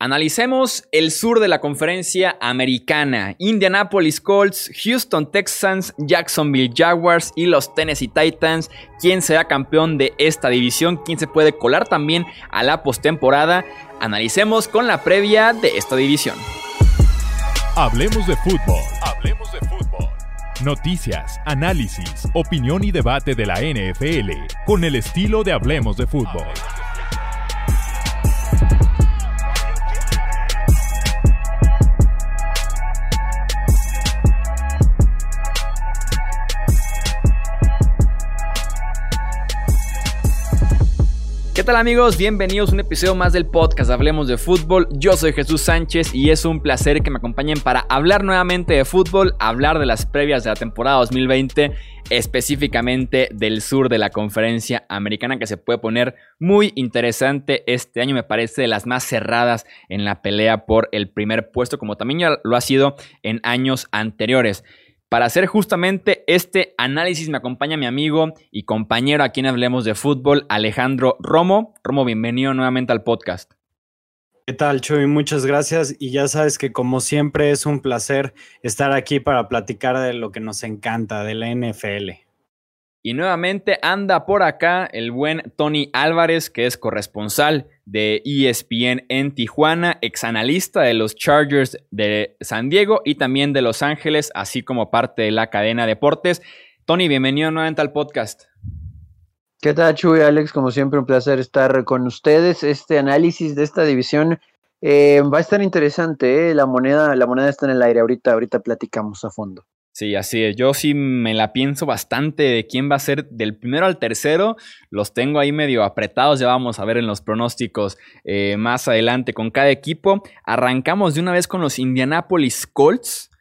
Analicemos el sur de la conferencia americana. Indianapolis Colts, Houston Texans, Jacksonville Jaguars y los Tennessee Titans. ¿Quién será campeón de esta división? ¿Quién se puede colar también a la postemporada? Analicemos con la previa de esta división. Hablemos de fútbol. Hablemos de fútbol. Noticias, análisis, opinión y debate de la NFL con el estilo de Hablemos de fútbol. ¿Qué tal amigos? Bienvenidos a un episodio más del podcast Hablemos de Fútbol. Yo soy Jesús Sánchez y es un placer que me acompañen para hablar nuevamente de fútbol, hablar de las previas de la temporada 2020, específicamente del sur de la conferencia americana que se puede poner muy interesante este año, me parece de las más cerradas en la pelea por el primer puesto, como también lo ha sido en años anteriores. Para hacer justamente este análisis me acompaña mi amigo y compañero a quien hablemos de fútbol, Alejandro Romo. Romo, bienvenido nuevamente al podcast. ¿Qué tal, Chuy? Muchas gracias. Y ya sabes que como siempre es un placer estar aquí para platicar de lo que nos encanta, de la NFL. Y nuevamente anda por acá el buen Tony Álvarez, que es corresponsal de ESPN en Tijuana, exanalista de los Chargers de San Diego y también de Los Ángeles, así como parte de la cadena Deportes. Tony, bienvenido nuevamente al podcast. ¿Qué tal, Chuy? Alex, como siempre, un placer estar con ustedes. Este análisis de esta división eh, va a estar interesante. ¿eh? La, moneda, la moneda está en el aire. Ahorita, ahorita platicamos a fondo. Sí, así es. Yo sí me la pienso bastante de quién va a ser del primero al tercero. Los tengo ahí medio apretados. Ya vamos a ver en los pronósticos eh, más adelante con cada equipo. Arrancamos de una vez con los Indianapolis Colts,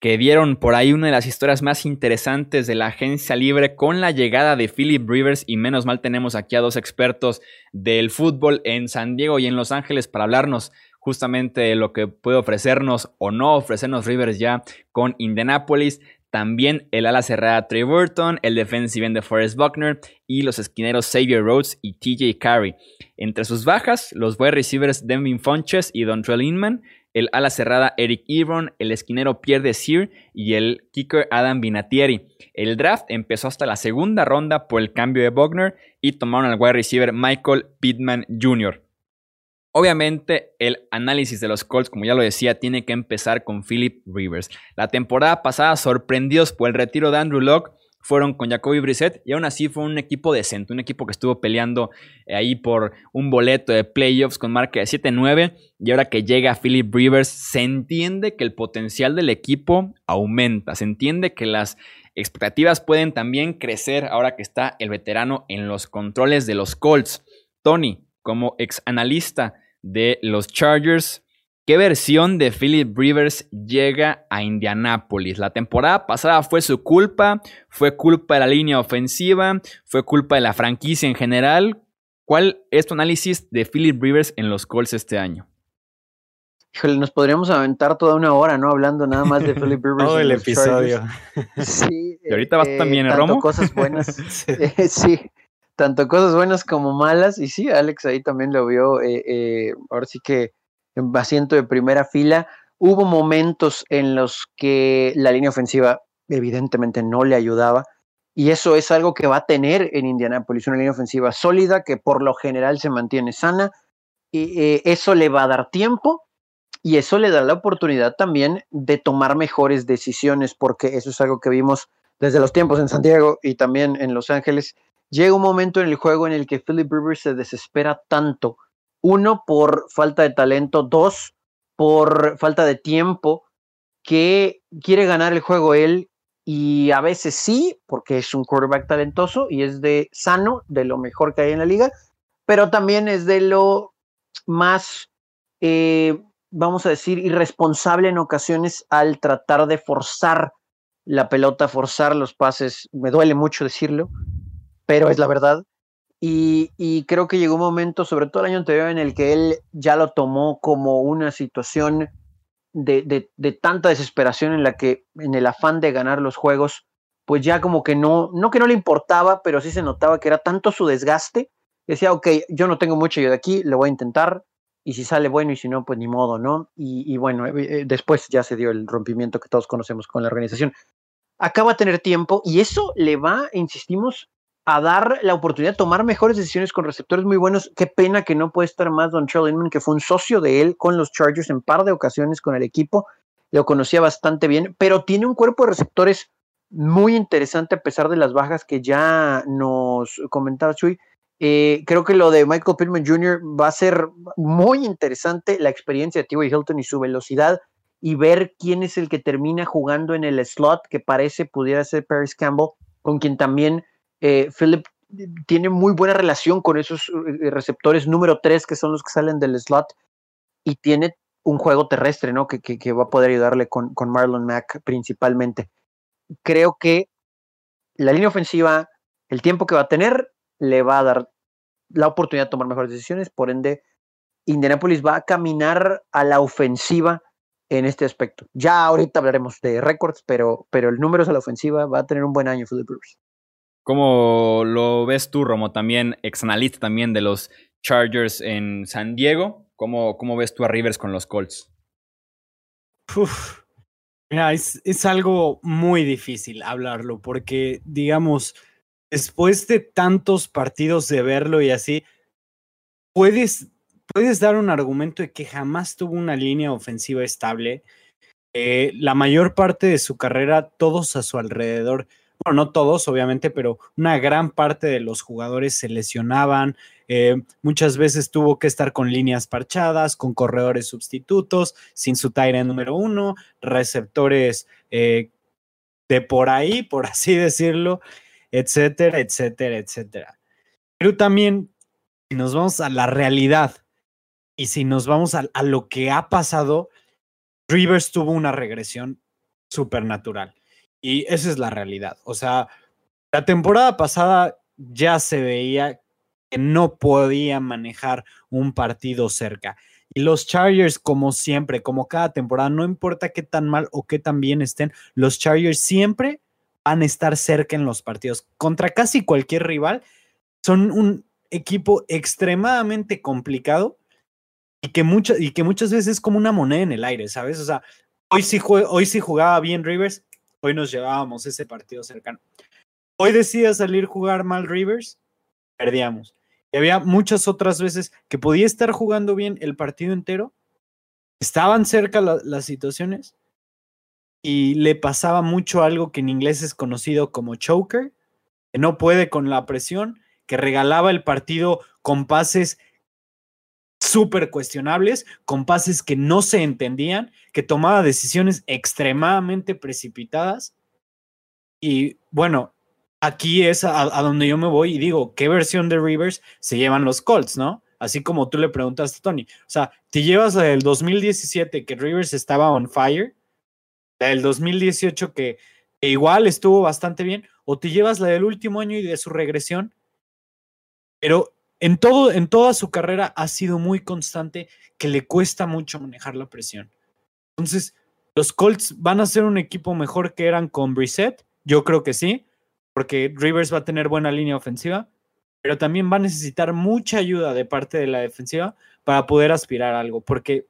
que dieron por ahí una de las historias más interesantes de la agencia libre con la llegada de Philip Rivers. Y menos mal tenemos aquí a dos expertos del fútbol en San Diego y en Los Ángeles para hablarnos justamente lo que puede ofrecernos o no ofrecernos Rivers ya con Indianapolis. También el ala cerrada Trey Burton, el defensive end de Forrest Buckner y los esquineros Xavier Rhodes y TJ Carey. Entre sus bajas, los wide receivers Devin Funches y Dontrell Inman, el ala cerrada Eric Ebron, el esquinero Pierre Desir y el kicker Adam Vinatieri. El draft empezó hasta la segunda ronda por el cambio de Buckner y tomaron al wide receiver Michael Pittman Jr. Obviamente, el análisis de los Colts, como ya lo decía, tiene que empezar con Philip Rivers. La temporada pasada, sorprendidos por el retiro de Andrew Locke, fueron con Jacoby Brissett y aún así fue un equipo decente, un equipo que estuvo peleando eh, ahí por un boleto de playoffs con marca de 7-9 y ahora que llega Philip Rivers se entiende que el potencial del equipo aumenta, se entiende que las expectativas pueden también crecer ahora que está el veterano en los controles de los Colts. Tony, como ex analista de los Chargers. ¿Qué versión de Philip Rivers llega a Indianápolis? La temporada pasada fue su culpa, fue culpa de la línea ofensiva, fue culpa de la franquicia en general. ¿Cuál es tu análisis de Philip Rivers en los Colts este año? Híjole, nos podríamos aventar toda una hora, ¿no? Hablando nada más de Philip Rivers. Todo el episodio. Sí. Y ahorita vas también, ¿eh, Romo? cosas buenas. sí tanto cosas buenas como malas. Y sí, Alex ahí también lo vio, eh, eh, ahora sí que en asiento de primera fila. Hubo momentos en los que la línea ofensiva evidentemente no le ayudaba. Y eso es algo que va a tener en Indianápolis, una línea ofensiva sólida que por lo general se mantiene sana. Y eh, eso le va a dar tiempo y eso le da la oportunidad también de tomar mejores decisiones, porque eso es algo que vimos desde los tiempos en San Diego y también en Los Ángeles, llega un momento en el juego en el que Philip Rivers se desespera tanto. Uno, por falta de talento. Dos, por falta de tiempo. Que quiere ganar el juego él. Y a veces sí, porque es un quarterback talentoso y es de sano, de lo mejor que hay en la liga. Pero también es de lo más, eh, vamos a decir, irresponsable en ocasiones al tratar de forzar la pelota, forzar los pases. Me duele mucho decirlo, pero es la verdad. Y, creo que llegó un momento, sobre todo el año anterior, en el que él ya lo tomó como una situación de, tanta desesperación en la que, en el afán de ganar los juegos, pues ya como que no, no que no le importaba, pero sí se notaba que era tanto su desgaste, decía, ok, yo no tengo mucho yo de aquí, lo voy a intentar, y si sale bueno y si no, pues ni modo, ¿no? Y, bueno, eh, después ya se dio el rompimiento que todos conocemos con la organización. Acaba de tener tiempo y eso le va, insistimos, a dar la oportunidad de tomar mejores decisiones con receptores muy buenos. Qué pena que no puede estar más Don Charlie Inman, que fue un socio de él con los Chargers en par de ocasiones con el equipo. Lo conocía bastante bien, pero tiene un cuerpo de receptores muy interesante a pesar de las bajas que ya nos comentaba Chuy. Eh, creo que lo de Michael Pittman Jr. va a ser muy interesante, la experiencia de T.Y. Hilton y su velocidad y ver quién es el que termina jugando en el slot que parece pudiera ser Paris Campbell, con quien también eh, Philip tiene muy buena relación con esos eh, receptores número 3 que son los que salen del slot y tiene un juego terrestre, ¿no? Que, va a poder ayudarle con, con Marlon Mack principalmente. Creo que la línea ofensiva, el tiempo que va a tener, le va a dar la oportunidad de tomar mejores decisiones, por ende, Indianapolis va a caminar a la ofensiva en este aspecto. Ya ahorita hablaremos de récords, pero, pero el número a la ofensiva va a tener un buen año Philip Rivers. ¿Cómo lo ves tú, Romo? También ex analista también de los Chargers en San Diego. ¿Cómo, cómo ves tú a Rivers con los Colts? Mira, es, es algo muy difícil hablarlo porque, digamos, después de tantos partidos de verlo y así, puedes, puedes dar un argumento de que jamás tuvo una línea ofensiva estable. Eh, la mayor parte de su carrera, todos a su alrededor, bueno, no todos, obviamente, pero una gran parte de los jugadores se lesionaban. Eh, muchas veces tuvo que estar con líneas parchadas, con corredores sustitutos, sin su tire número uno, receptores eh, de por ahí, por así decirlo etcétera, etcétera, etcétera. Pero también, si nos vamos a la realidad y si nos vamos a, lo que ha pasado, Rivers tuvo una regresión supernatural. Y esa es la realidad. O sea, la temporada pasada ya se veía que no podía manejar un partido cerca. Y los Chargers, como siempre, como cada temporada, no importa qué tan mal o qué tan bien estén, los Chargers siempre van a estar cerca en los partidos. Contra casi cualquier rival, son un equipo extremadamente complicado y que, y que muchas veces es como una moneda en el aire, ¿sabes? O sea, hoy sí, hoy sí jugaba bien Rivers, hoy nos llevábamos ese partido cercano. Hoy decía salir jugar mal Rivers, perdíamos. Y había muchas otras veces que podía estar jugando bien el partido entero, estaban cerca las situaciones y le pasaba mucho algo que en inglés es conocido como choker, que no puede con la presión, que regalaba el partido con pases súper cuestionables, con pases que no se entendían, que tomaba decisiones extremadamente precipitadas. Y bueno, aquí es a, donde yo me voy y digo, ¿qué versión de Rivers se llevan los Colts, no? Así como tú le preguntaste a Tony. O sea, te llevas la del 2017 que Rivers estaba on fire la del 2018 que, igual estuvo bastante bien, o te llevas la del último año y de su regresión, pero en, todo, en toda su carrera ha sido muy constante que le cuesta mucho manejar la presión. Entonces, los Colts van a ser un equipo mejor que eran con Brissett, yo creo que sí, porque Rivers va a tener buena línea ofensiva, pero también va a necesitar mucha ayuda de parte de la defensiva para poder aspirar a algo, porque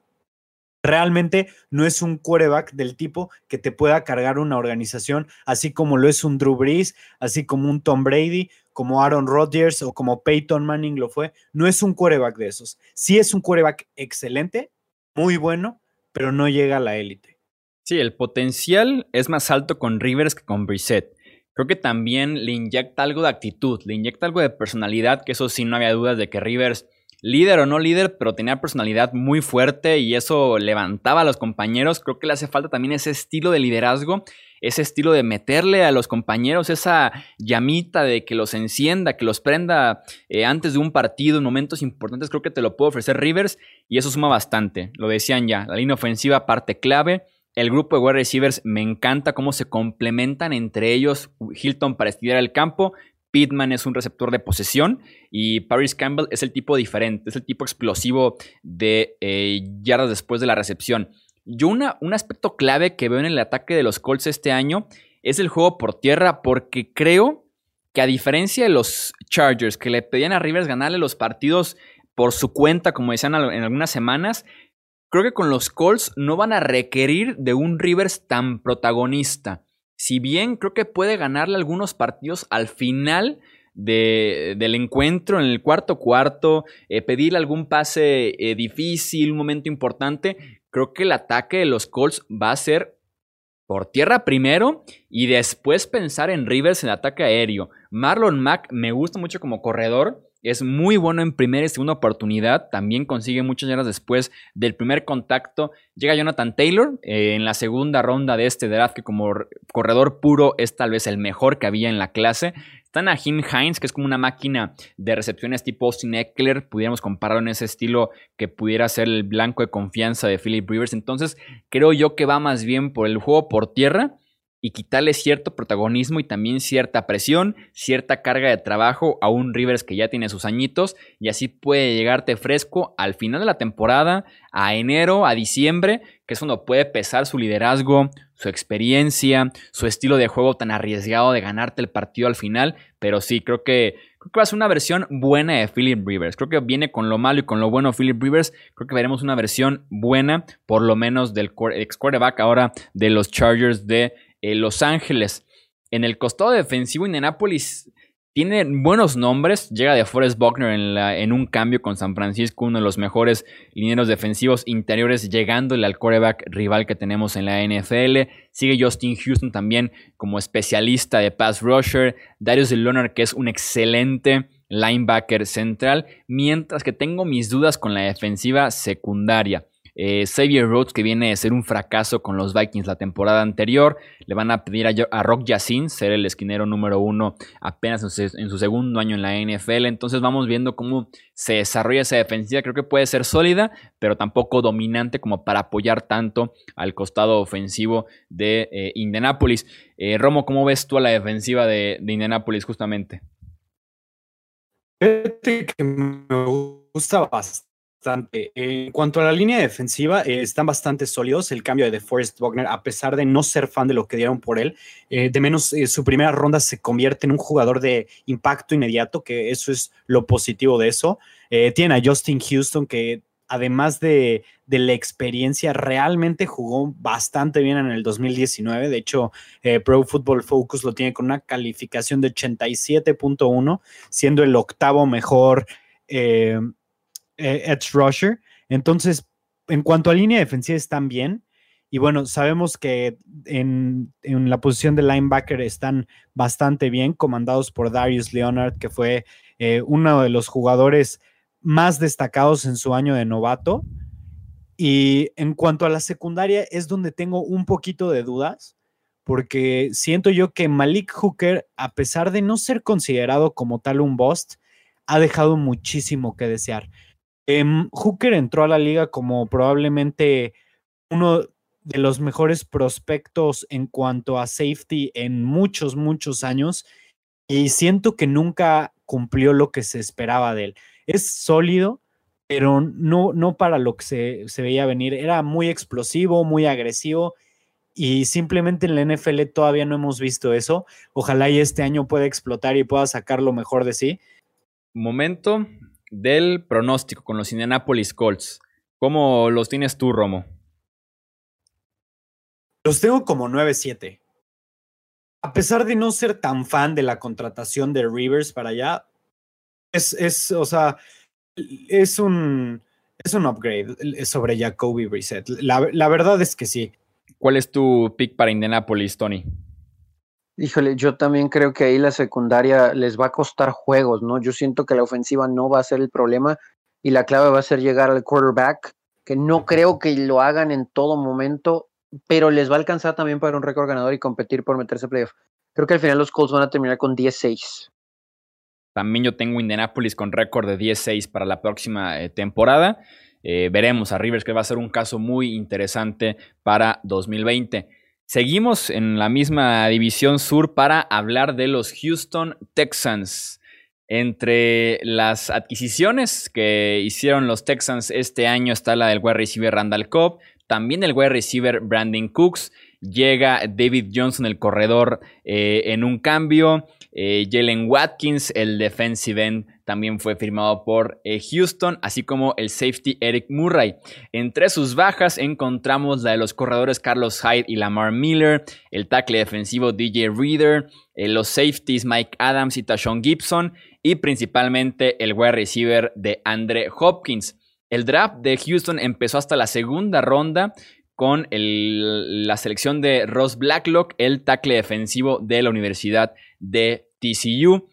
realmente no es un quarterback del tipo que te pueda cargar una organización, así como lo es un Drew Brees, así como un Tom Brady, como Aaron Rodgers o como Peyton Manning lo fue. No es un quarterback de esos. Sí es un quarterback excelente, muy bueno, pero no llega a la élite. Sí, el potencial es más alto con Rivers que con Brissett. Creo que también le inyecta algo de actitud, le inyecta algo de personalidad, que eso sí no había dudas de que Rivers líder o no líder, pero tenía personalidad muy fuerte y eso levantaba a los compañeros. Creo que le hace falta también ese estilo de liderazgo, ese estilo de meterle a los compañeros esa llamita de que los encienda, que los prenda eh, antes de un partido, en momentos importantes. Creo que te lo puede ofrecer Rivers y eso suma bastante. Lo decían ya, la línea ofensiva parte clave. El grupo de wide receivers me encanta cómo se complementan entre ellos. Hilton para estirar el campo, Pittman es un receptor de posesión y Paris Campbell es el tipo diferente, es el tipo explosivo de eh, yardas después de la recepción. Yo una, un aspecto clave que veo en el ataque de los Colts este año es el juego por tierra porque creo que a diferencia de los Chargers que le pedían a Rivers ganarle los partidos por su cuenta, como decían en algunas semanas. Creo que con los Colts no van a requerir de un Rivers tan protagonista. Si bien creo que puede ganarle algunos partidos al final del encuentro, en el cuarto cuarto, eh, pedirle algún pase eh, difícil, un momento importante, creo que el ataque de los Colts va a ser por tierra primero y después pensar en Rivers en ataque aéreo. Marlon Mack me gusta mucho como corredor. Es muy bueno en primera y segunda oportunidad. También consigue muchas yardas después del primer contacto. Llega Jonathan Taylor eh, en la segunda ronda de este draft, que como corredor puro es tal vez el mejor que había en la clase. Está Nahim Hines, que es como una máquina de recepciones tipo Austin Eckler. Pudiéramos compararlo en ese estilo que pudiera ser el blanco de confianza de Philip Rivers. Entonces, creo yo que va más bien por el juego por tierra y quitarle cierto protagonismo y también cierta presión, cierta carga de trabajo a un Rivers que ya tiene sus añitos y así puede llegarte fresco al final de la temporada, a enero, a diciembre, que es cuando puede pesar su liderazgo, su experiencia, su estilo de juego tan arriesgado de ganarte el partido al final, pero sí, creo que, creo que va a ser una versión buena de Philip Rivers. Creo que viene con lo malo y con lo bueno Philip Rivers. Creo que veremos una versión buena, por lo menos del ex quarterback ahora de los Chargers de eh, Los Ángeles. En el costado defensivo, Indianapolis tiene buenos nombres. Llega de Forrest Buckner en, un cambio con San Francisco, uno de los mejores lineros defensivos interiores, llegándole al quarterback rival que tenemos en la NFL. Sigue Justin Houston también como especialista de pass rusher. Darius Leonard, que es un excelente linebacker central. Mientras que tengo mis dudas con la defensiva secundaria. Eh, Xavier Rhodes, que viene de ser un fracaso con los Vikings la temporada anterior, le van a pedir a, Rock Yacine ser el esquinero número uno apenas en su, segundo año en la NFL. Entonces vamos viendo cómo se desarrolla esa defensiva. Creo que puede ser sólida, pero tampoco dominante como para apoyar tanto al costado ofensivo de eh, Indianapolis. Eh, Romo, ¿cómo ves tú a la defensiva de, de Indianapolis justamente? que me gusta bastante en cuanto a la línea defensiva, eh, están bastante sólidos. El cambio de DeForest Wagner, a pesar de no ser fan de lo que dieron por él, eh, de menos eh, su primera ronda se convierte en un jugador de impacto inmediato, que eso es lo positivo de eso. tiene a Justin Houston, que además de, de, la experiencia, realmente jugó bastante bien en el 2019. De hecho, Pro Football Focus lo tiene con una calificación de 87.1, siendo el octavo mejor eh, edge rusher. Entonces, en cuanto a línea defensiva están bien. Y bueno, sabemos que en, la posición de linebacker están bastante bien, comandados por Darius Leonard, que fue eh, uno de los jugadores más destacados en su año de novato. Y en cuanto a la secundaria, es donde tengo un poquito de dudas, porque siento yo que Malik Hooker, a pesar de no ser considerado como tal un bust, ha dejado muchísimo que desear. Em, Hooker entró a la liga como probablemente uno de los mejores prospectos en cuanto a safety en muchos, muchos años y siento que nunca cumplió lo que se esperaba de él. Es sólido, pero no, no para lo que se, se veía venir. Era muy explosivo, muy agresivo y simplemente en la NFL todavía no hemos visto eso. Ojalá este año pueda explotar y pueda sacar lo mejor de sí. Momento del pronóstico con los Indianapolis Colts. ¿Cómo los tienes tú, Romo? Los tengo como 9-7. A pesar de no ser tan fan de la contratación de Rivers para allá, es, es o sea, es un, es un upgrade sobre Jacoby Brissett. La, la verdad es que sí. ¿Cuál es tu pick para Indianapolis, Tony? Híjole, yo también creo que ahí la secundaria les va a costar juegos, ¿no? Yo siento que la ofensiva no va a ser el problema y la clave va a ser llegar al quarterback, que no creo que lo hagan en todo momento, pero les va a alcanzar también para un récord ganador y competir por meterse a playoff. Creo que al final los Colts van a terminar con 10-6. También yo tengo Indianapolis con récord de 10-6 para la próxima eh, temporada. Eh, veremos a Rivers, que va a ser un caso muy interesante para 2020. Seguimos en la misma división sur para hablar de los Houston Texans. Entre las adquisiciones que hicieron los Texans este año está la del wide receiver Randall Cobb, también el wide receiver Brandon Cooks, llega David Johnson, el corredor, eh, en un cambio, eh, Jalen Watkins, el defensive end, también fue firmado por eh, Houston, así como el safety Eric Murray. Entre sus bajas encontramos la de los corredores Carlos Hyde y Lamar Miller, el tackle defensivo DJ Reader, eh, los safeties Mike Adams y Tashon Gibson, y principalmente el wide receiver de Andre Hopkins. El draft de Houston empezó hasta la segunda ronda con la selección de Ross Blacklock, el tackle defensivo de la Universidad de TCU.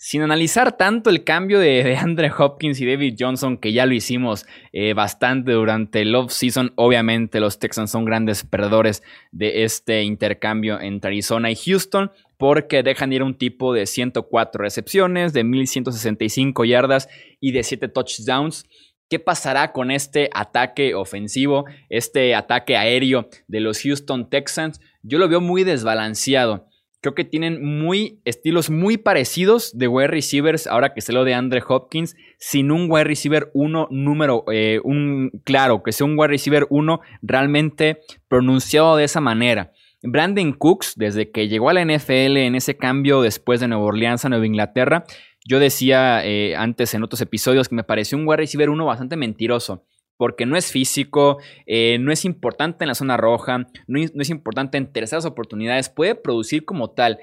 Sin analizar tanto el cambio de, Andre Hopkins y David Johnson, que ya lo hicimos eh, bastante durante el off-season, obviamente los Texans son grandes perdedores de este intercambio entre Arizona y Houston, porque dejan ir un tipo de 104 recepciones, de 1165 yardas y de 7 touchdowns. ¿Qué pasará con este ataque ofensivo, este ataque aéreo de los Houston Texans? Yo lo veo muy desbalanceado. Creo que tienen muy estilos muy parecidos de wide receivers, ahora que se lo de Andre Hopkins, sin un wide receiver 1 número, eh, un, claro, que sea un wide receiver 1 realmente pronunciado de esa manera. Brandon Cooks, desde que llegó a la NFL en ese cambio después de Nueva Orleans a Nueva Inglaterra, yo decía eh, antes en otros episodios que me pareció un wide receiver uno bastante mentiroso. Porque no es físico, eh, no es importante en la zona roja, no, es importante en terceras oportunidades, puede producir como tal,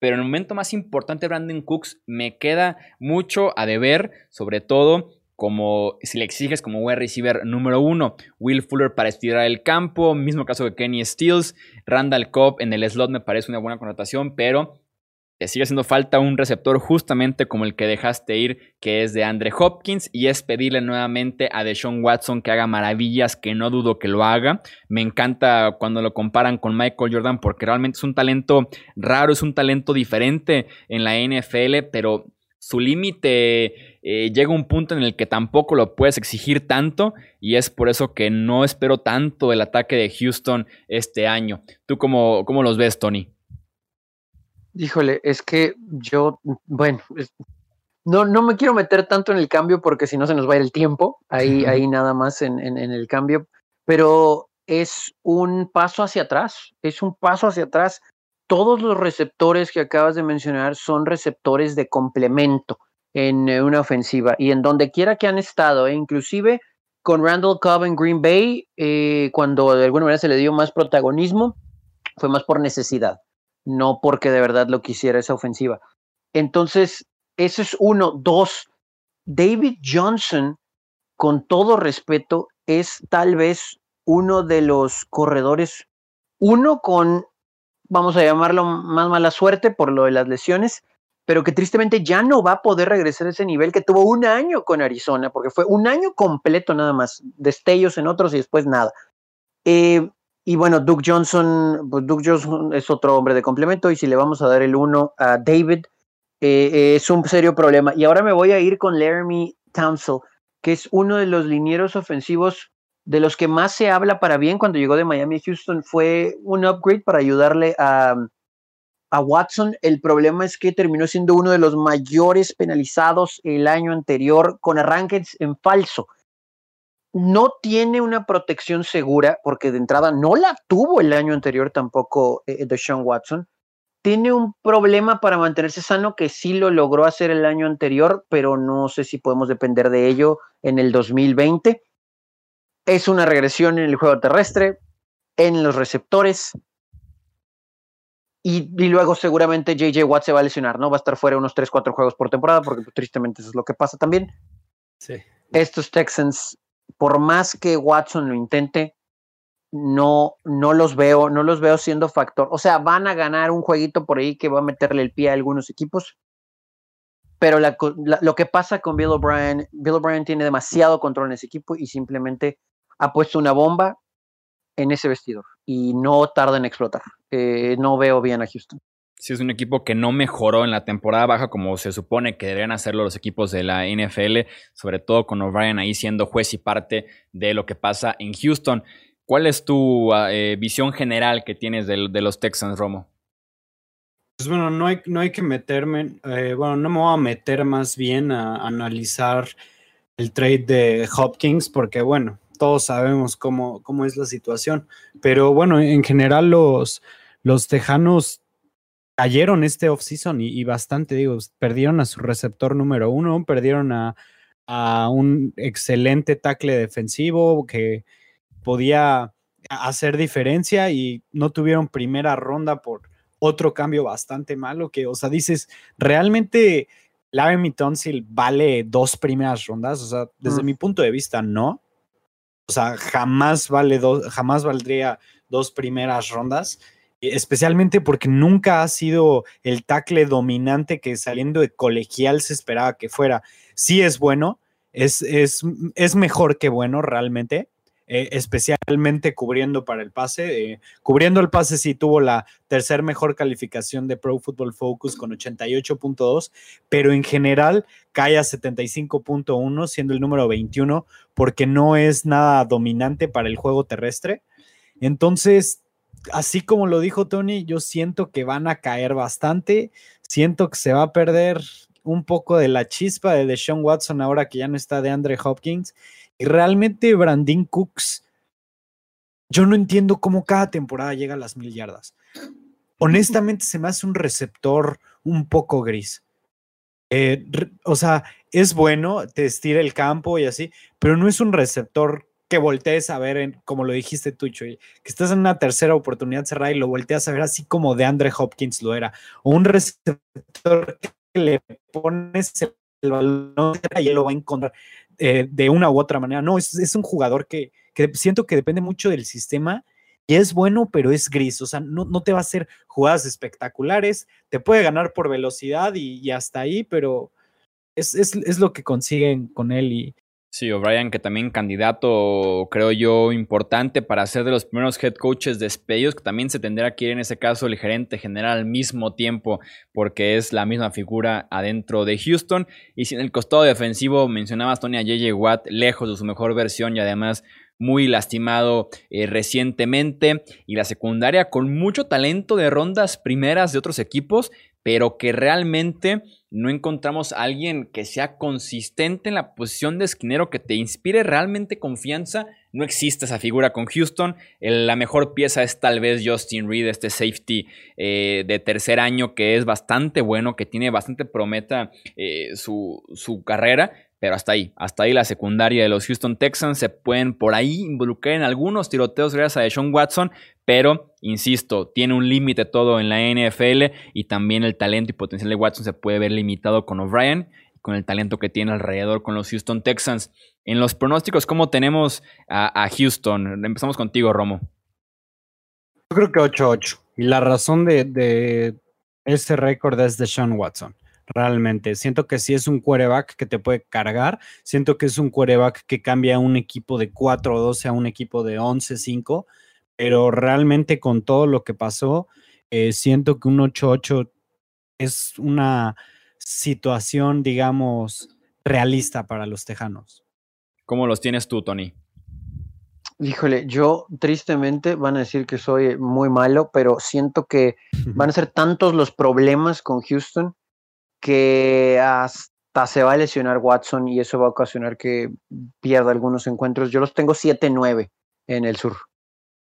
pero en el momento más importante Brandon Cooks me queda mucho a deber, sobre todo como si le exiges como wide receiver número uno. Will Fuller para estirar el campo, mismo caso de Kenny Stills, Randall Cobb en el slot me parece una buena connotación, pero te sigue haciendo falta un receptor justamente como el que dejaste ir, que es de Andre Hopkins, y es pedirle nuevamente a Deshaun Watson que haga maravillas, que no dudo que lo haga. Me encanta cuando lo comparan con Michael Jordan porque realmente es un talento raro, es un talento diferente en la NFL, pero su límite eh, llega un punto en el que tampoco lo puedes exigir tanto y es por eso que no espero tanto del ataque de Houston este año. ¿Tú cómo, cómo los ves, Tony? Híjole, es que yo, bueno, no, no me quiero meter tanto en el cambio porque si no se nos va a ir el tiempo, ahí, ahí nada más en, en, el cambio, pero es un paso hacia atrás, es un paso hacia atrás. Todos los receptores que acabas de mencionar son receptores de complemento en eh, una ofensiva y en donde quiera que han estado, e inclusive con Randall Cobb en Green Bay, eh, cuando de alguna manera se le dio más protagonismo, fue más por necesidad no porque de verdad lo quisiera esa ofensiva. Entonces, eso es uno. Dos, David Johnson, con todo respeto, es tal vez uno de los corredores, uno con, vamos a llamarlo más mala suerte por lo de las lesiones, pero que tristemente ya no va a poder regresar a ese nivel que tuvo un año con Arizona, porque fue un año completo nada más, destellos en otros y después nada. Eh, y bueno, Duke Johnson, pues Duke Johnson es otro hombre de complemento y si le vamos a dar el uno a David, eh, eh, es un serio problema. Y ahora me voy a ir con Laramie Townsend, que es uno de los linieros ofensivos de los que más se habla para bien cuando llegó de Miami a Houston. Fue un upgrade para ayudarle a, a Watson. El problema es que terminó siendo uno de los mayores penalizados el año anterior con arranques en falso no tiene una protección segura, porque de entrada no la tuvo el año anterior tampoco eh, de Sean Watson. Tiene un problema para mantenerse sano que sí lo logró hacer el año anterior, pero no sé si podemos depender de ello en el 2020. Es una regresión en el juego terrestre, en los receptores. Y, luego seguramente JJ Watt se va a lesionar, ¿no? Va a estar fuera unos 3, 4 juegos por temporada, porque pues, tristemente eso es lo que pasa también. Sí. Estos Texans por más que Watson lo intente, no, no los veo, no los veo siendo factor. O sea, van a ganar un jueguito por ahí que va a meterle el pie a algunos equipos. Pero lo que pasa con Bill O'Brien, Bill O'Brien tiene demasiado control en ese equipo y simplemente ha puesto una bomba en ese vestidor y no tarda en explotar. Eh, no veo bien a Houston. Sí, es un equipo que no mejoró en la temporada baja como se supone que deberían hacerlo los equipos de la NFL, sobre todo con O'Brien ahí siendo juez y parte de lo que pasa en Houston. ¿Cuál es tu ah, eh, visión general que tienes de, los Texans, Romo? Pues bueno, no hay, no hay que meterme, eh, bueno, no me voy a meter más bien a analizar el trade de Hopkins, porque bueno, todos sabemos cómo, cómo es la situación. Pero bueno, en general los, los Tejanos cayeron este offseason y, y bastante, digo, perdieron a su receptor número uno, perdieron a, a un excelente tackle defensivo que podía hacer diferencia y no tuvieron primera ronda por otro cambio bastante malo que, o sea, dices, realmente Larry Tonsil vale dos primeras rondas, o sea, desde mi punto de vista, no. O sea, jamás vale dos, jamás valdría dos primeras rondas, especialmente porque nunca ha sido el tackle dominante que saliendo de colegial se esperaba que fuera. Sí es bueno, es, es, es mejor que bueno realmente, eh, especialmente cubriendo para el pase. Eh, cubriendo el pase sí tuvo la tercer mejor calificación de Pro Football Focus con 88.2, pero en general cae a 75.1, siendo el número 21, porque no es nada dominante para el juego terrestre. Entonces, así como lo dijo Tony, yo siento que van a caer bastante, siento que se va a perder un poco de la chispa de Deshaun Watson ahora que ya no está de Andre Hopkins y realmente Brandon Cooks, yo no entiendo cómo cada temporada llega a las mil yardas. Honestamente se me hace un receptor un poco gris. Eh, o sea, es bueno, te estira el campo y así, pero no es un receptor que voltees a ver, como lo dijiste tú, Chuy, que estás en una tercera oportunidad cerrada y lo volteas a ver así como de Andre Hopkins lo era. O un receptor que le pones el balón y él lo va a encontrar. Eh, de una u otra manera. No, es, un jugador que, siento que depende mucho del sistema y es bueno, pero es gris. O sea, no, te va a hacer jugadas espectaculares, te puede ganar por velocidad y, hasta ahí, pero es, es, lo que consiguen con él y, Sí, O'Brien, que también candidato, creo yo, importante para ser de los primeros head coaches despedidos, que también se tendrá que ir en ese caso el gerente general al mismo tiempo, porque es la misma figura adentro de Houston. Y si en el costado defensivo mencionabas Tony a J.J. Watt, lejos de su mejor versión y además muy lastimado eh, recientemente. Y la secundaria con mucho talento de rondas primeras de otros equipos, pero que realmente no encontramos a alguien que sea consistente en la posición de esquinero, que te inspire realmente confianza. No existe esa figura con Houston. la mejor pieza es tal vez Justin Reed, este safety eh, de tercer año que es bastante bueno, que tiene bastante prometa eh, su, su carrera pero hasta ahí, hasta ahí la secundaria de los Houston Texans se pueden por ahí involucrar en algunos tiroteos gracias a Deshaun Watson, pero insisto, tiene un límite todo en la NFL y también el talento y potencial de Watson se puede ver limitado con O'Brien con el talento que tiene alrededor con los Houston Texans. En los pronósticos, ¿cómo tenemos a, Houston? Empezamos contigo, Romo. Yo creo que 8-8. Y la razón de, de ese récord es de Sean Watson realmente. Siento que si es un quarterback que te puede cargar, siento que es un quarterback que cambia un equipo de 4-12 a un equipo de 11-5, pero realmente con todo lo que pasó, eh, siento que un 8-8 es una situación, digamos, realista para los tejanos. ¿Cómo los tienes tú, Tony? Híjole, yo tristemente van a decir que soy muy malo, pero siento que van a ser tantos los problemas con Houston que hasta se va a lesionar Watson y eso va a ocasionar que pierda algunos encuentros. Yo los tengo 7-9 en el sur.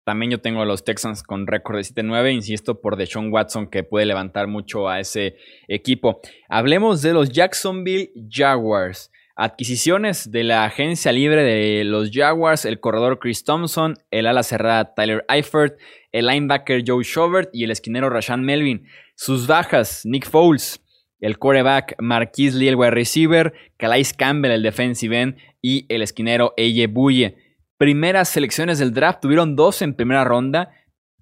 También yo tengo a los Texans con récord de 7-9, insisto, por Deshaun Watson que puede levantar mucho a ese equipo. Hablemos de los Jacksonville Jaguars. Adquisiciones de la agencia libre de los Jaguars, el corredor Chris Thompson, el ala cerrada Tyler Eifert, el linebacker Joe Schaubert y el esquinero Rashan Melvin. Sus bajas, Nick Foles, el quarterback Marquis Lee, el wide receiver, Calais Campbell, el defensive end, y el esquinero Eye Buye. Primeras selecciones del draft tuvieron dos en primera ronda,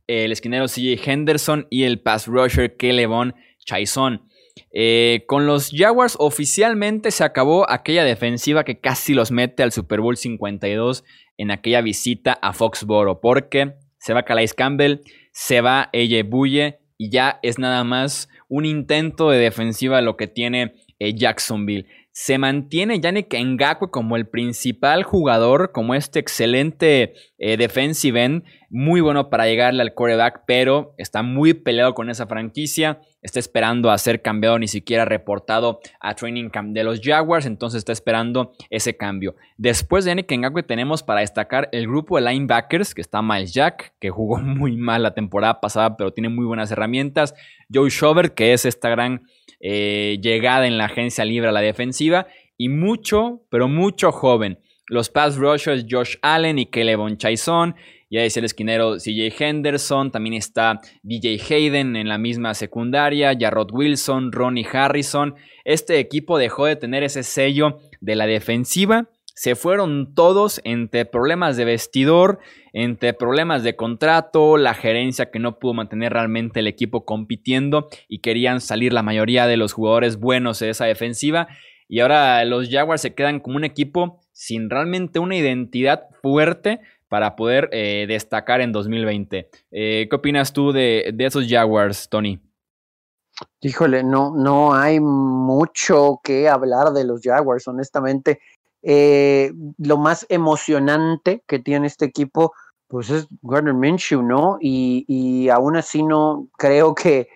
el esquinero CJ Henderson y el pass rusher Kelevon Chaison. Eh, con los Jaguars oficialmente se acabó aquella defensiva que casi los mete al Super Bowl 52 en aquella visita a Foxboro, porque se va Calais Campbell, se va Eye Buye y ya es nada más un intento de defensiva lo que tiene eh, Jacksonville. Se mantiene Yannick Ngakwe como el principal jugador, como este excelente eh, defensive end muy bueno para llegarle al quarterback, pero está muy peleado con esa franquicia. Está esperando a ser cambiado, ni siquiera reportado a Training Camp de los Jaguars, entonces está esperando ese cambio. Después de Nick Ngakwe tenemos para destacar el grupo de linebackers, que está Miles Jack, que jugó muy mal la temporada pasada, pero tiene muy buenas herramientas. Joe Shover, que es esta gran eh, llegada en la agencia libre a la defensiva. Y mucho, pero mucho joven. Los pass rushers Josh Allen y Kelevon Chaison. Ya es el esquinero CJ Henderson. También está DJ Hayden en la misma secundaria. Jarrod Wilson, Ronnie Harrison. Este equipo dejó de tener ese sello de la defensiva. Se fueron todos entre problemas de vestidor, entre problemas de contrato, la gerencia que no pudo mantener realmente el equipo compitiendo y querían salir la mayoría de los jugadores buenos de esa defensiva. Y ahora los Jaguars se quedan como un equipo sin realmente una identidad fuerte para poder eh, destacar en 2020. Eh, ¿Qué opinas tú de, esos Jaguars, Tony? Híjole, no, no hay mucho que hablar de los Jaguars, honestamente. Eh, lo más emocionante que tiene este equipo, pues es Gardner Minshew, ¿no? Y, y aún así no creo que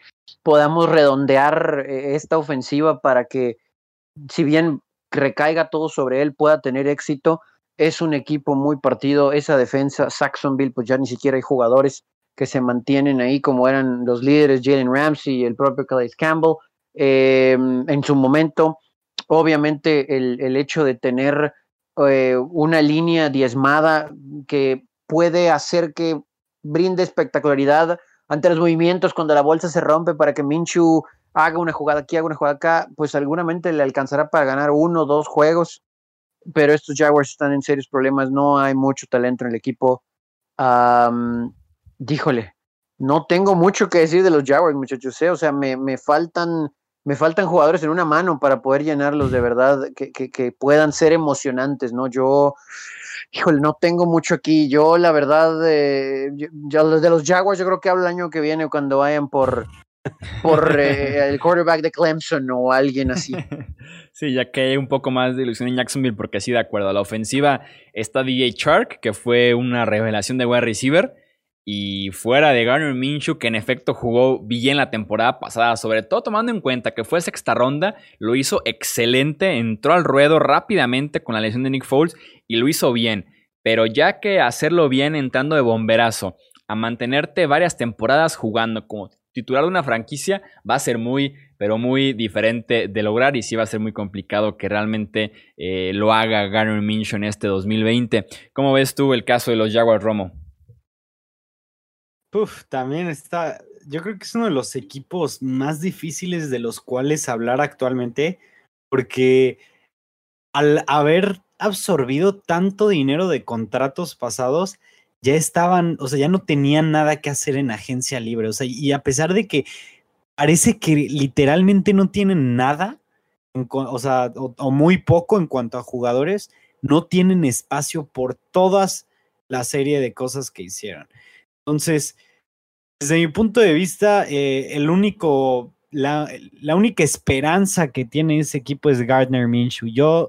podamos redondear esta ofensiva para que, si bien recaiga todo sobre él, pueda tener éxito. Es un equipo muy partido, esa defensa, Saxonville, pues ya ni siquiera hay jugadores que se mantienen ahí como eran los líderes, Jalen Ramsey y el propio Calais Campbell. Em, en su momento, obviamente el, el hecho de tener eh, una línea diezmada que puede hacer que brinde espectacularidad ante los movimientos cuando la bolsa se rompe para que Minshew haga una jugada aquí, haga una jugada acá, pues seguramente le alcanzará para ganar uno o dos juegos, pero estos Jaguars están en serios problemas, no hay mucho talento en el equipo. díjole, no tengo mucho que decir de los Jaguars, muchachos, ¿eh? o sea, me, me, faltan, me faltan jugadores en una mano para poder llenarlos de verdad, que, que, puedan ser emocionantes, ¿no? Yo, híjole, no tengo mucho aquí, yo la verdad, eh, de los Jaguars yo creo que hablo el año que viene cuando vayan por por eh, el quarterback de Clemson o alguien así. Sí, ya que hay un poco más de ilusión en Jacksonville, porque sí, de acuerdo. A la ofensiva está DJ Shark, que fue una revelación de wide receiver. Y fuera de Garner Minshew, que en efecto jugó bien la temporada pasada, sobre todo tomando en cuenta que fue sexta ronda, lo hizo excelente, entró al ruedo rápidamente con la lesión de Nick Foles y lo hizo bien. Pero ya que hacerlo bien entrando de bomberazo, a mantenerte varias temporadas jugando como titular de una franquicia va a ser muy, pero muy diferente de lograr y sí va a ser muy complicado que realmente eh, lo haga Garner Minshew este 2020. ¿Cómo ves tú el caso de los Jaguars Romo? Uf, también está, yo creo que es uno de los equipos más difíciles de los cuales hablar actualmente, porque al haber absorbido tanto dinero de contratos pasados, ya estaban, o sea, ya no tenían nada que hacer en agencia libre, o sea, y a pesar de que parece que literalmente no tienen nada, o sea, o, muy poco en cuanto a jugadores, no tienen espacio por todas la serie de cosas que hicieron. Entonces, desde mi punto de vista, eh, el único, la, la, única esperanza que tiene ese equipo es Gardner Minshew. Yo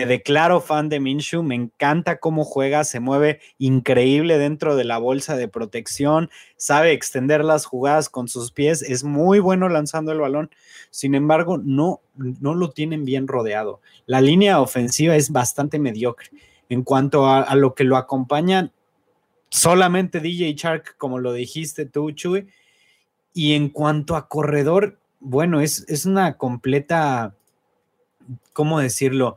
me declaro fan de Minshew, me encanta cómo juega, se mueve increíble dentro de la bolsa de protección, sabe extender las jugadas con sus pies, es muy bueno lanzando el balón. Sin embargo, no, no lo tienen bien rodeado. La línea ofensiva es bastante mediocre. En cuanto a, lo que lo acompaña, solamente DJ Shark, como lo dijiste tú, Chuy. Y en cuanto a corredor, bueno, es, es una completa, ¿cómo decirlo?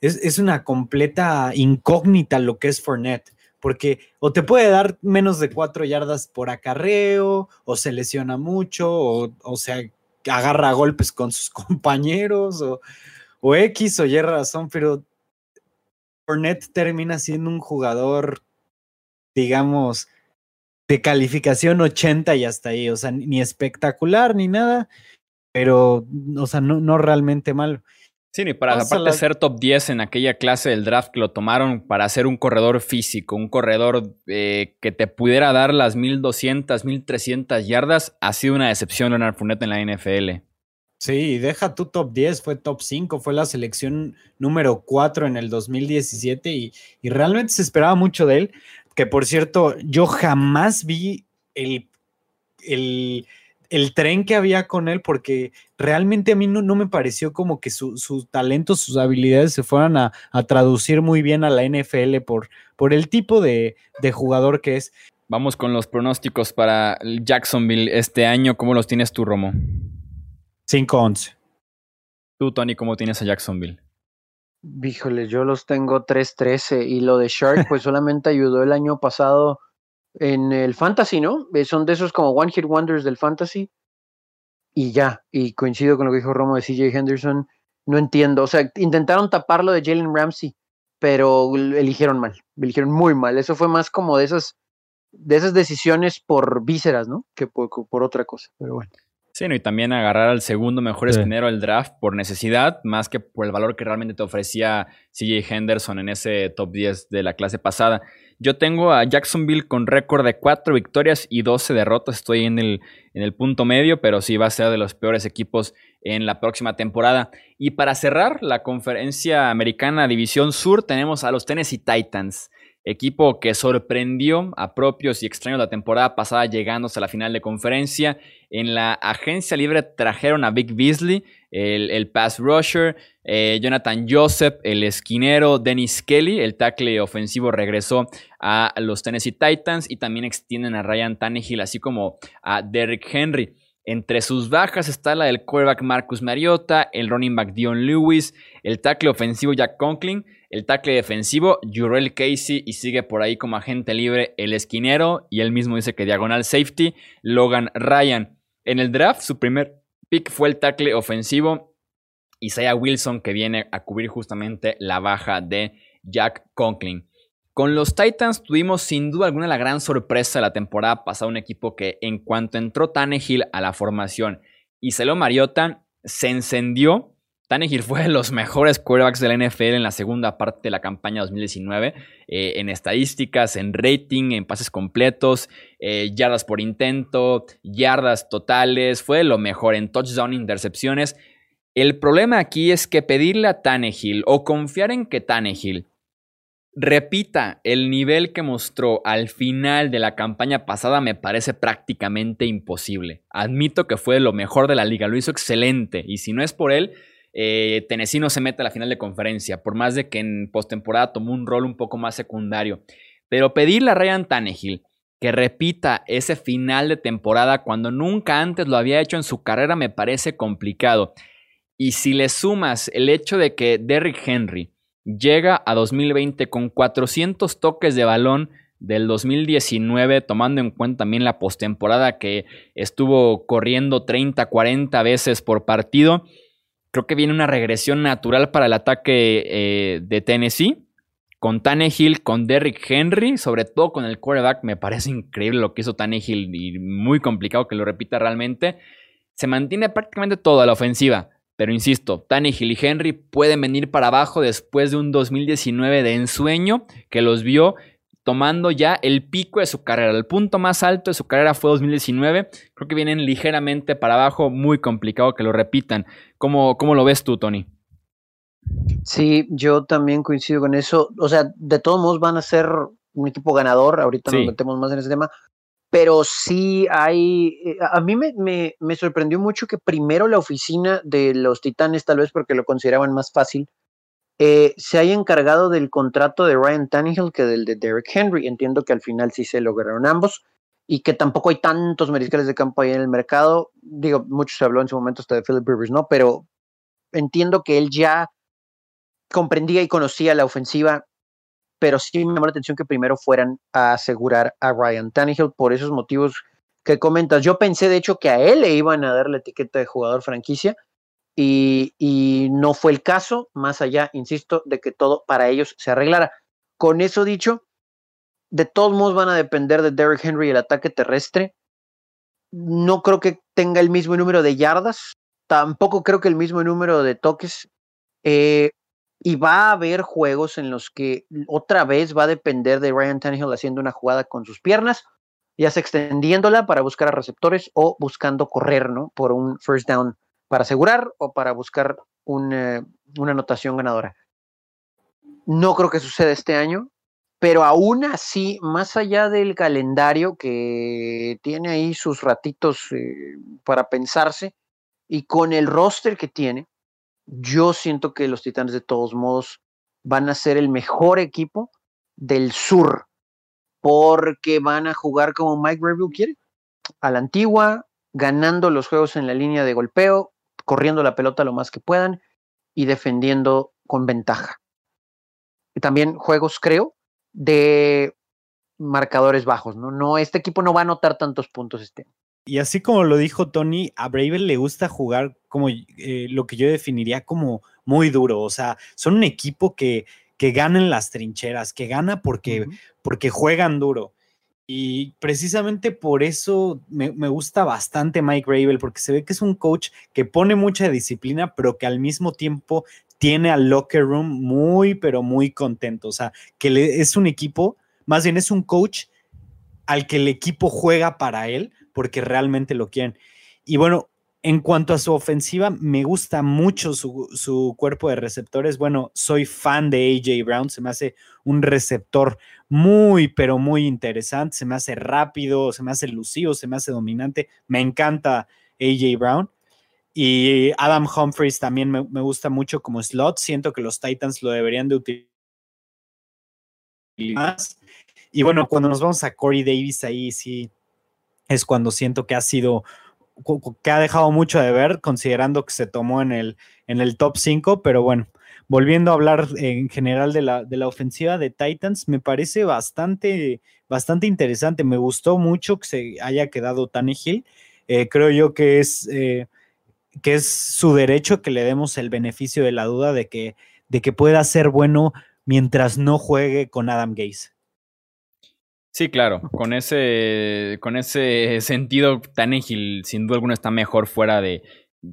Es, una completa incógnita lo que es Fournette, porque o te puede dar menos de cuatro yardas por acarreo, o se lesiona mucho, o, o se agarra golpes con sus compañeros, o, o X o Y razón, pero Fournette termina siendo un jugador, digamos, de calificación 80 y hasta ahí, o sea, ni espectacular ni nada, pero, o sea, no, no realmente malo. Sí, y para aparte ser top 10 en aquella clase del draft que lo tomaron para ser un corredor físico, un corredor eh, que te pudiera dar las 1200, 1300 yardas, ha sido una decepción Leonard Fournette en la NFL. Sí, deja tu top 10, fue top 5, fue la selección número 4 en el 2017 y, y realmente se esperaba mucho de él. que por cierto, yo jamás vi el, el, el tren que había con él, porque realmente a mí no, me pareció como que su, su, talento, sus habilidades se fueran a, traducir muy bien a la NFL por, por el tipo de, de, jugador que es. Vamos con los pronósticos para Jacksonville este año. ¿Cómo los tienes tú, Romo? 5-11. Tú, Tony, ¿cómo tienes a Jacksonville? Híjole, yo los tengo 3-13 y lo de Shark pues solamente ayudó el año pasado en el fantasy, ¿no? Eh, son de esos como One Hit Wonders del fantasy y ya, y coincido con lo que dijo Romo de CJ Henderson, no entiendo, o sea, intentaron taparlo de Jalen Ramsey, pero eligieron mal, eligieron muy mal, eso fue más como de esas, de esas decisiones por vísceras, ¿no? Que por, por otra cosa, pero bueno. Sí, y también agarrar al segundo mejor esquinero del draft por necesidad, más que por el valor que realmente te ofrecía CJ Henderson en ese top 10 de la clase pasada. Yo tengo a Jacksonville con récord de 4 victorias y 12 derrotas. Estoy en el, en el punto medio, pero sí va a ser de los peores equipos en la próxima temporada. Y para cerrar la conferencia americana División Sur, tenemos a los Tennessee Titans equipo que sorprendió a propios y extraños la temporada pasada llegándose a la final de conferencia. En la agencia libre trajeron a Vic Beasley, el, pass rusher, eh, Jonathan Joseph, el esquinero, Dennis Kelly, el tackle ofensivo regresó a los Tennessee Titans y también extienden a Ryan Tannehill, así como a Derrick Henry. Entre sus bajas está la del quarterback Marcus Mariota, el running back Dion Lewis, el tackle ofensivo Jack Conklin, el tackle defensivo Jurel Casey y sigue por ahí como agente libre el esquinero y él mismo dice que diagonal safety Logan Ryan. En el draft su primer pick fue el tackle ofensivo Isaiah Wilson que viene a cubrir justamente la baja de Jack Conklin. Con los Titans tuvimos sin duda alguna la gran sorpresa de la temporada pasada, un equipo que en cuanto entró Tannehill a la formación y se lo Mariota, se encendió. Tannehill fue de los mejores quarterbacks de la NFL en la segunda parte de la campaña 2019, eh, en estadísticas, en rating, en pases completos, eh, yardas por intento, yardas totales, fue lo mejor en touchdown, intercepciones. El problema aquí es que pedirle a Tannehill o confiar en que Tannehill repita el nivel que mostró al final de la campaña pasada me parece prácticamente imposible. Admito que fue lo mejor de la liga, lo hizo excelente y si no es por él, eh, Tennessee no se mete a la final de conferencia, por más de que en postemporada tomó un rol un poco más secundario. Pero pedirle a Ryan Tannehill que repita ese final de temporada cuando nunca antes lo había hecho en su carrera me parece complicado. Y si le sumas el hecho de que Derrick Henry llega a 2020 con 400 toques de balón del 2019, tomando en cuenta también la postemporada que estuvo corriendo 30, 40 veces por partido. Creo que viene una regresión natural para el ataque eh, de Tennessee. Con Tannehill, con Derrick Henry, sobre todo con el quarterback, me parece increíble lo que hizo Tannehill y muy complicado que lo repita realmente. Se mantiene prácticamente toda la ofensiva. Pero insisto, Tannehill y Henry pueden venir para abajo después de un 2019 de ensueño que los vio tomando ya el pico de su carrera. El punto más alto de su carrera fue 2019. Creo que vienen ligeramente para abajo, muy complicado que lo repitan. ¿Cómo, cómo lo ves tú, Tony? Sí, yo también coincido con eso. O sea, de todos modos van a ser un equipo ganador. Ahorita nos metemos más en ese tema pero sí hay, eh, a mí me, me, me, sorprendió mucho que primero la oficina de los Titanes, tal vez porque lo consideraban más fácil, eh, se haya encargado del contrato de Ryan Tannehill que del de Derrick Henry. Entiendo que al final sí se lograron ambos y que tampoco hay tantos mariscales de campo ahí en el mercado. Digo, mucho se habló en su momento hasta de Philip Rivers, ¿no? Pero entiendo que él ya comprendía y conocía la ofensiva pero sí me llamó la atención que primero fueran a asegurar a Ryan Tannehill por esos motivos que comentas. Yo pensé, de hecho, que a él le iban a dar la etiqueta de jugador franquicia y, y no fue el caso, más allá, insisto, de que todo para ellos se arreglara. Con eso dicho, de todos modos van a depender de Derrick Henry el ataque terrestre. No creo que tenga el mismo número de yardas, tampoco creo que el mismo número de toques. Eh, y va a haber juegos en los que otra vez va a depender de Ryan Tannehill haciendo una jugada con sus piernas, ya sea extendiéndola para buscar a receptores o buscando correr, ¿no? Por un first down para asegurar o para buscar una anotación ganadora. No creo que suceda este año. pero aún así, más allá del calendario que tiene ahí sus ratitos eh, para pensarse y con el roster que tiene, yo siento que los Titanes de todos modos van a ser el mejor equipo del sur porque van a jugar como Mike Review quiere, a la antigua, ganando los juegos en la línea de golpeo, corriendo la pelota lo más que puedan y defendiendo con ventaja. Y también juegos, creo, de marcadores bajos, ¿no? No, este equipo no va a anotar tantos puntos este Y así como lo dijo Tony, a Bravel le gusta jugar como eh, lo que yo definiría como muy duro. O sea, son un equipo que, que gana en las trincheras, que gana porque, porque juegan duro. Y precisamente por eso me, gusta bastante Mike Rabel, porque se ve que es un coach que pone mucha disciplina, pero que al mismo tiempo tiene al locker room muy, pero muy contento. O sea, que le, es un equipo, más bien es un coach al que el equipo juega para él, porque realmente lo quieren. Y bueno, en cuanto a su ofensiva, me gusta mucho su, cuerpo de receptores. Bueno, soy fan de AJ Brown, se me hace un receptor muy, pero muy interesante, se me hace rápido, se me hace lucido, se me hace dominante. Me encanta AJ Brown. Y Adam Humphries también me, me gusta mucho como slot. Siento que los Titans lo deberían de utilizar más. Y bueno, cuando nos vamos a Corey Davis, ahí sí es cuando siento que ha sido que ha dejado mucho de ver, considerando que se tomó en el, en el top 5, pero bueno, volviendo a hablar en general de la, de la ofensiva de Titans, me parece bastante, bastante interesante. Me gustó mucho que se haya quedado Tannehill. Eh, creo yo que es, eh, que es su derecho que le demos el beneficio de la duda de que, de que pueda ser bueno mientras no juegue con Adam Gaze. Sí, claro, con ese, con ese sentido, Tannehill sin duda alguna está mejor fuera de,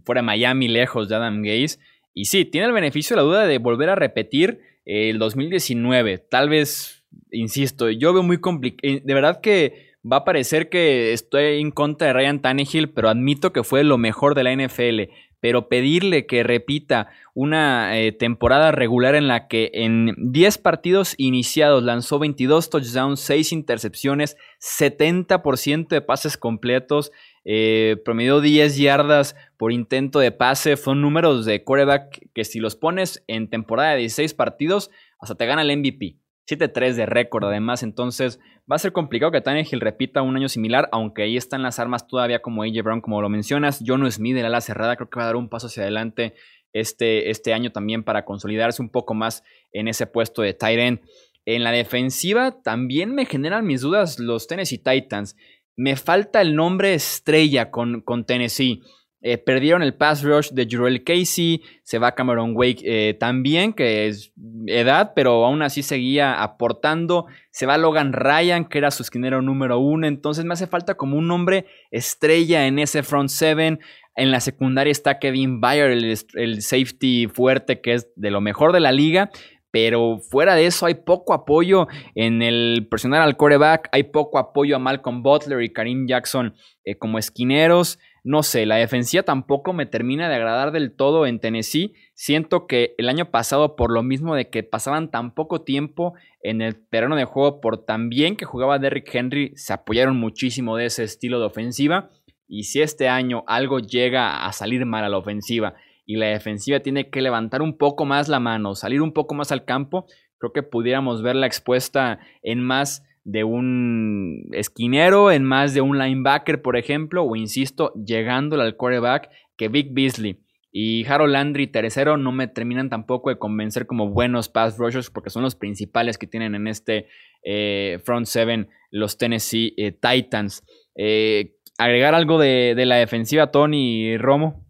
fuera de Miami, lejos de Adam Gaze. Y sí, tiene el beneficio de la duda de volver a repetir el 2019. Tal vez, insisto, yo veo muy complicado. Eh, de verdad que va a parecer que estoy en contra de Ryan Tannehill, pero admito que fue lo mejor de la NFL pero pedirle que repita una eh, temporada regular en la que en 10 partidos iniciados lanzó 22 touchdowns, 6 intercepciones, 70% de pases completos, eh, promedió 10 yardas por intento de pase, son números de quarterback que si los pones en temporada de 16 partidos, hasta te gana el MVP. 7-3 de récord además, entonces va a ser complicado que Tannehill repita un año similar, aunque ahí están las armas todavía como AJ Brown, como lo mencionas. John Smith, el ala cerrada, creo que va a dar un paso hacia adelante este, este año también para consolidarse un poco más en ese puesto de tight end. En la defensiva también me generan mis dudas los Tennessee Titans. Me falta el nombre estrella con, con Tennessee. Eh, perdieron el pass rush de Jurel Casey, se va Cameron Wake eh, también, que es edad, pero aún así seguía aportando. Se va Logan Ryan, que era su esquinero número uno. Entonces me hace falta como un nombre estrella en ese front seven. En la secundaria está Kevin Bayer, el, el safety fuerte, que es de lo mejor de la liga pero fuera de eso hay poco apoyo en el personal al coreback, hay poco apoyo a Malcolm Butler y Karim Jackson eh, como esquineros. No sé, la defensiva tampoco me termina de agradar del todo en Tennessee. Siento que el año pasado, por lo mismo de que pasaban tan poco tiempo en el terreno de juego, por tan bien que jugaba Derrick Henry, se apoyaron muchísimo de ese estilo de ofensiva. Y si este año algo llega a salir mal a la ofensiva y la defensiva tiene que levantar un poco más la mano, salir un poco más al campo, creo que pudiéramos verla expuesta en más de un esquinero, en más de un linebacker, por ejemplo, o insisto, llegándole al quarterback que Vic Beasley y Harold Landry tercero no me terminan tampoco de convencer como buenos pass rushers porque son los principales que tienen en este eh, front seven los Tennessee eh, Titans. Eh, ¿Agregar algo de, de la defensiva, Tony Romo?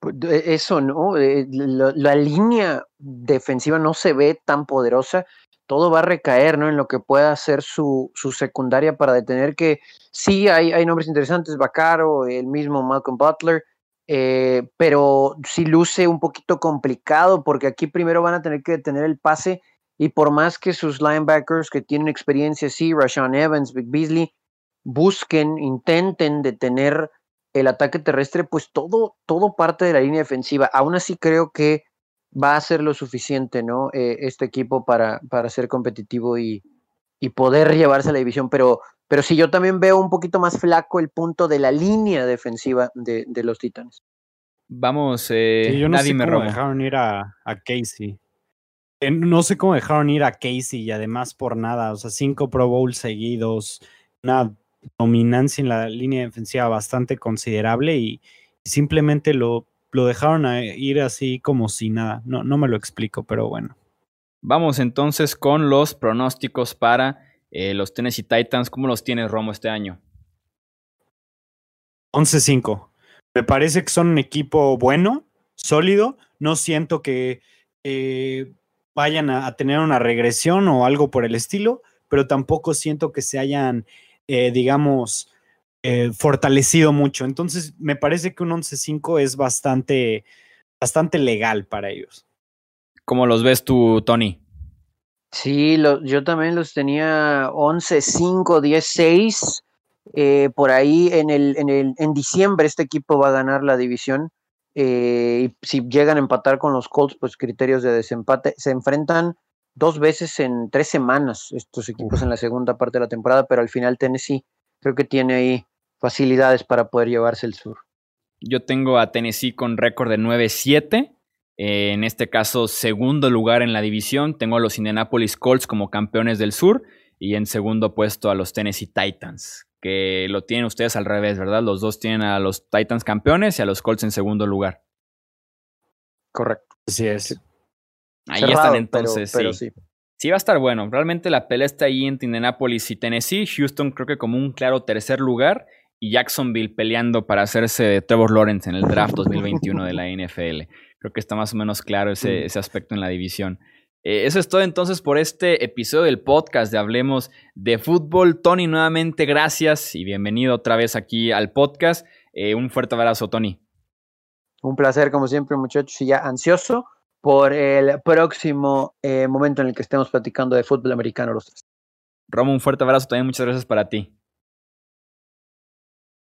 Pues, eso, ¿no? La, línea defensiva no se ve tan poderosa. Todo va a recaer, ¿no? En lo que pueda hacer su, su secundaria para detener que sí hay, hay nombres interesantes, Bacaro, el mismo Malcolm Butler, eh, pero sí luce un poquito complicado porque aquí primero van a tener que detener el pase y por más que sus linebackers que tienen experiencia, sí, Rashawn Evans, Big Beasley, busquen, intenten detener el ataque terrestre, pues todo, todo parte de la línea defensiva. Aún así creo que va a ser lo suficiente, ¿no? Eh, este equipo para, para ser competitivo y, y, poder llevarse a la división, pero, pero sí, yo también veo un poquito más flaco el punto de la línea defensiva de, de los Titanes. Vamos, eh, yo no sé cómo dejaron ir a, a Casey. Eh, no sé cómo dejaron ir a Casey y además por nada, o sea, cinco Pro Bowls seguidos, una dominancia en la línea defensiva bastante considerable y, simplemente lo, lo dejaron ir así como si nada. No, no me lo explico, pero bueno. Vamos entonces con los pronósticos para eh, los Tennessee Titans. ¿Cómo los tienes, Romo, este año? 11-5. Me parece que son un equipo bueno, sólido. No siento que vayan a, tener una regresión o algo por el estilo, pero tampoco siento que se hayan, eh, digamos, eh, fortalecido mucho. Entonces, me parece que un 11-5 es bastante, bastante legal para ellos. ¿Cómo los ves tú, Tony? Sí, yo también los tenía 11-5, 10-6. Eh, por ahí en, el, en, el, en diciembre este equipo va a ganar la división. Eh, y si llegan a empatar con los Colts, pues criterios de desempate. Se enfrentan dos veces en tres semanas estos equipos en la segunda parte de la temporada, pero al final Tennessee creo que tiene ahí facilidades para poder llevarse el sur. Yo tengo a Tennessee con récord de 9-7. Eh, en este caso, segundo lugar en la división. Tengo a los Indianapolis Colts como campeones del sur y en segundo puesto a los Tennessee Titans que lo tienen ustedes al revés, ¿verdad? Los dos tienen a los Titans campeones y a los Colts en segundo lugar. Correcto. Así es. Ahí están entonces, sí. sí. va a estar bueno. Realmente la pelea está ahí entre Indianapolis y Tennessee. Houston creo que como un claro tercer lugar. Y Jacksonville peleando para hacerse de Trevor Lawrence en el draft 2021 de la NFL. Creo que está más o menos claro ese, ese aspecto en la división. Eh, eso es todo entonces por este episodio del podcast de Hablemos de Fútbol. Tony, nuevamente gracias y bienvenido otra vez aquí al podcast. Eh, un fuerte abrazo, Tony. Un placer, como siempre, muchachos, y ya ansioso por el próximo eh, momento en el que estemos platicando de fútbol americano los tres. Romo, un fuerte abrazo también, muchas gracias para ti.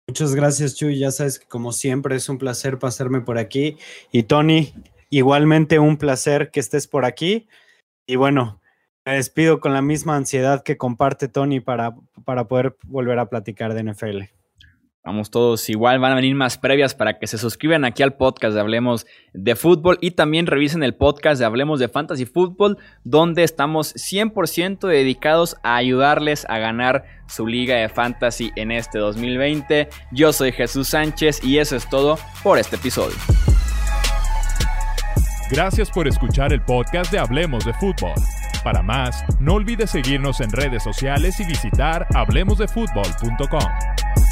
Muchas gracias, Chuy. Ya sabes que como siempre es un placer pasarme por aquí. Y Tony, igualmente un placer que estés por aquí. Y bueno, me despido con la misma ansiedad que comparte Tony para, para poder volver a platicar de NFL. Vamos todos igual, van a venir más previas para que se suscriban aquí al podcast de Hablemos de Fútbol y también revisen el podcast de Hablemos de Fantasy Fútbol, donde estamos 100% dedicados a ayudarles a ganar su liga de fantasy en este 2020. Yo soy Jesús Sánchez y eso es todo por este episodio. Gracias por escuchar el podcast de Hablemos de Fútbol. Para más, no olvides seguirnos en redes sociales y visitar hablemosdefutbol.com.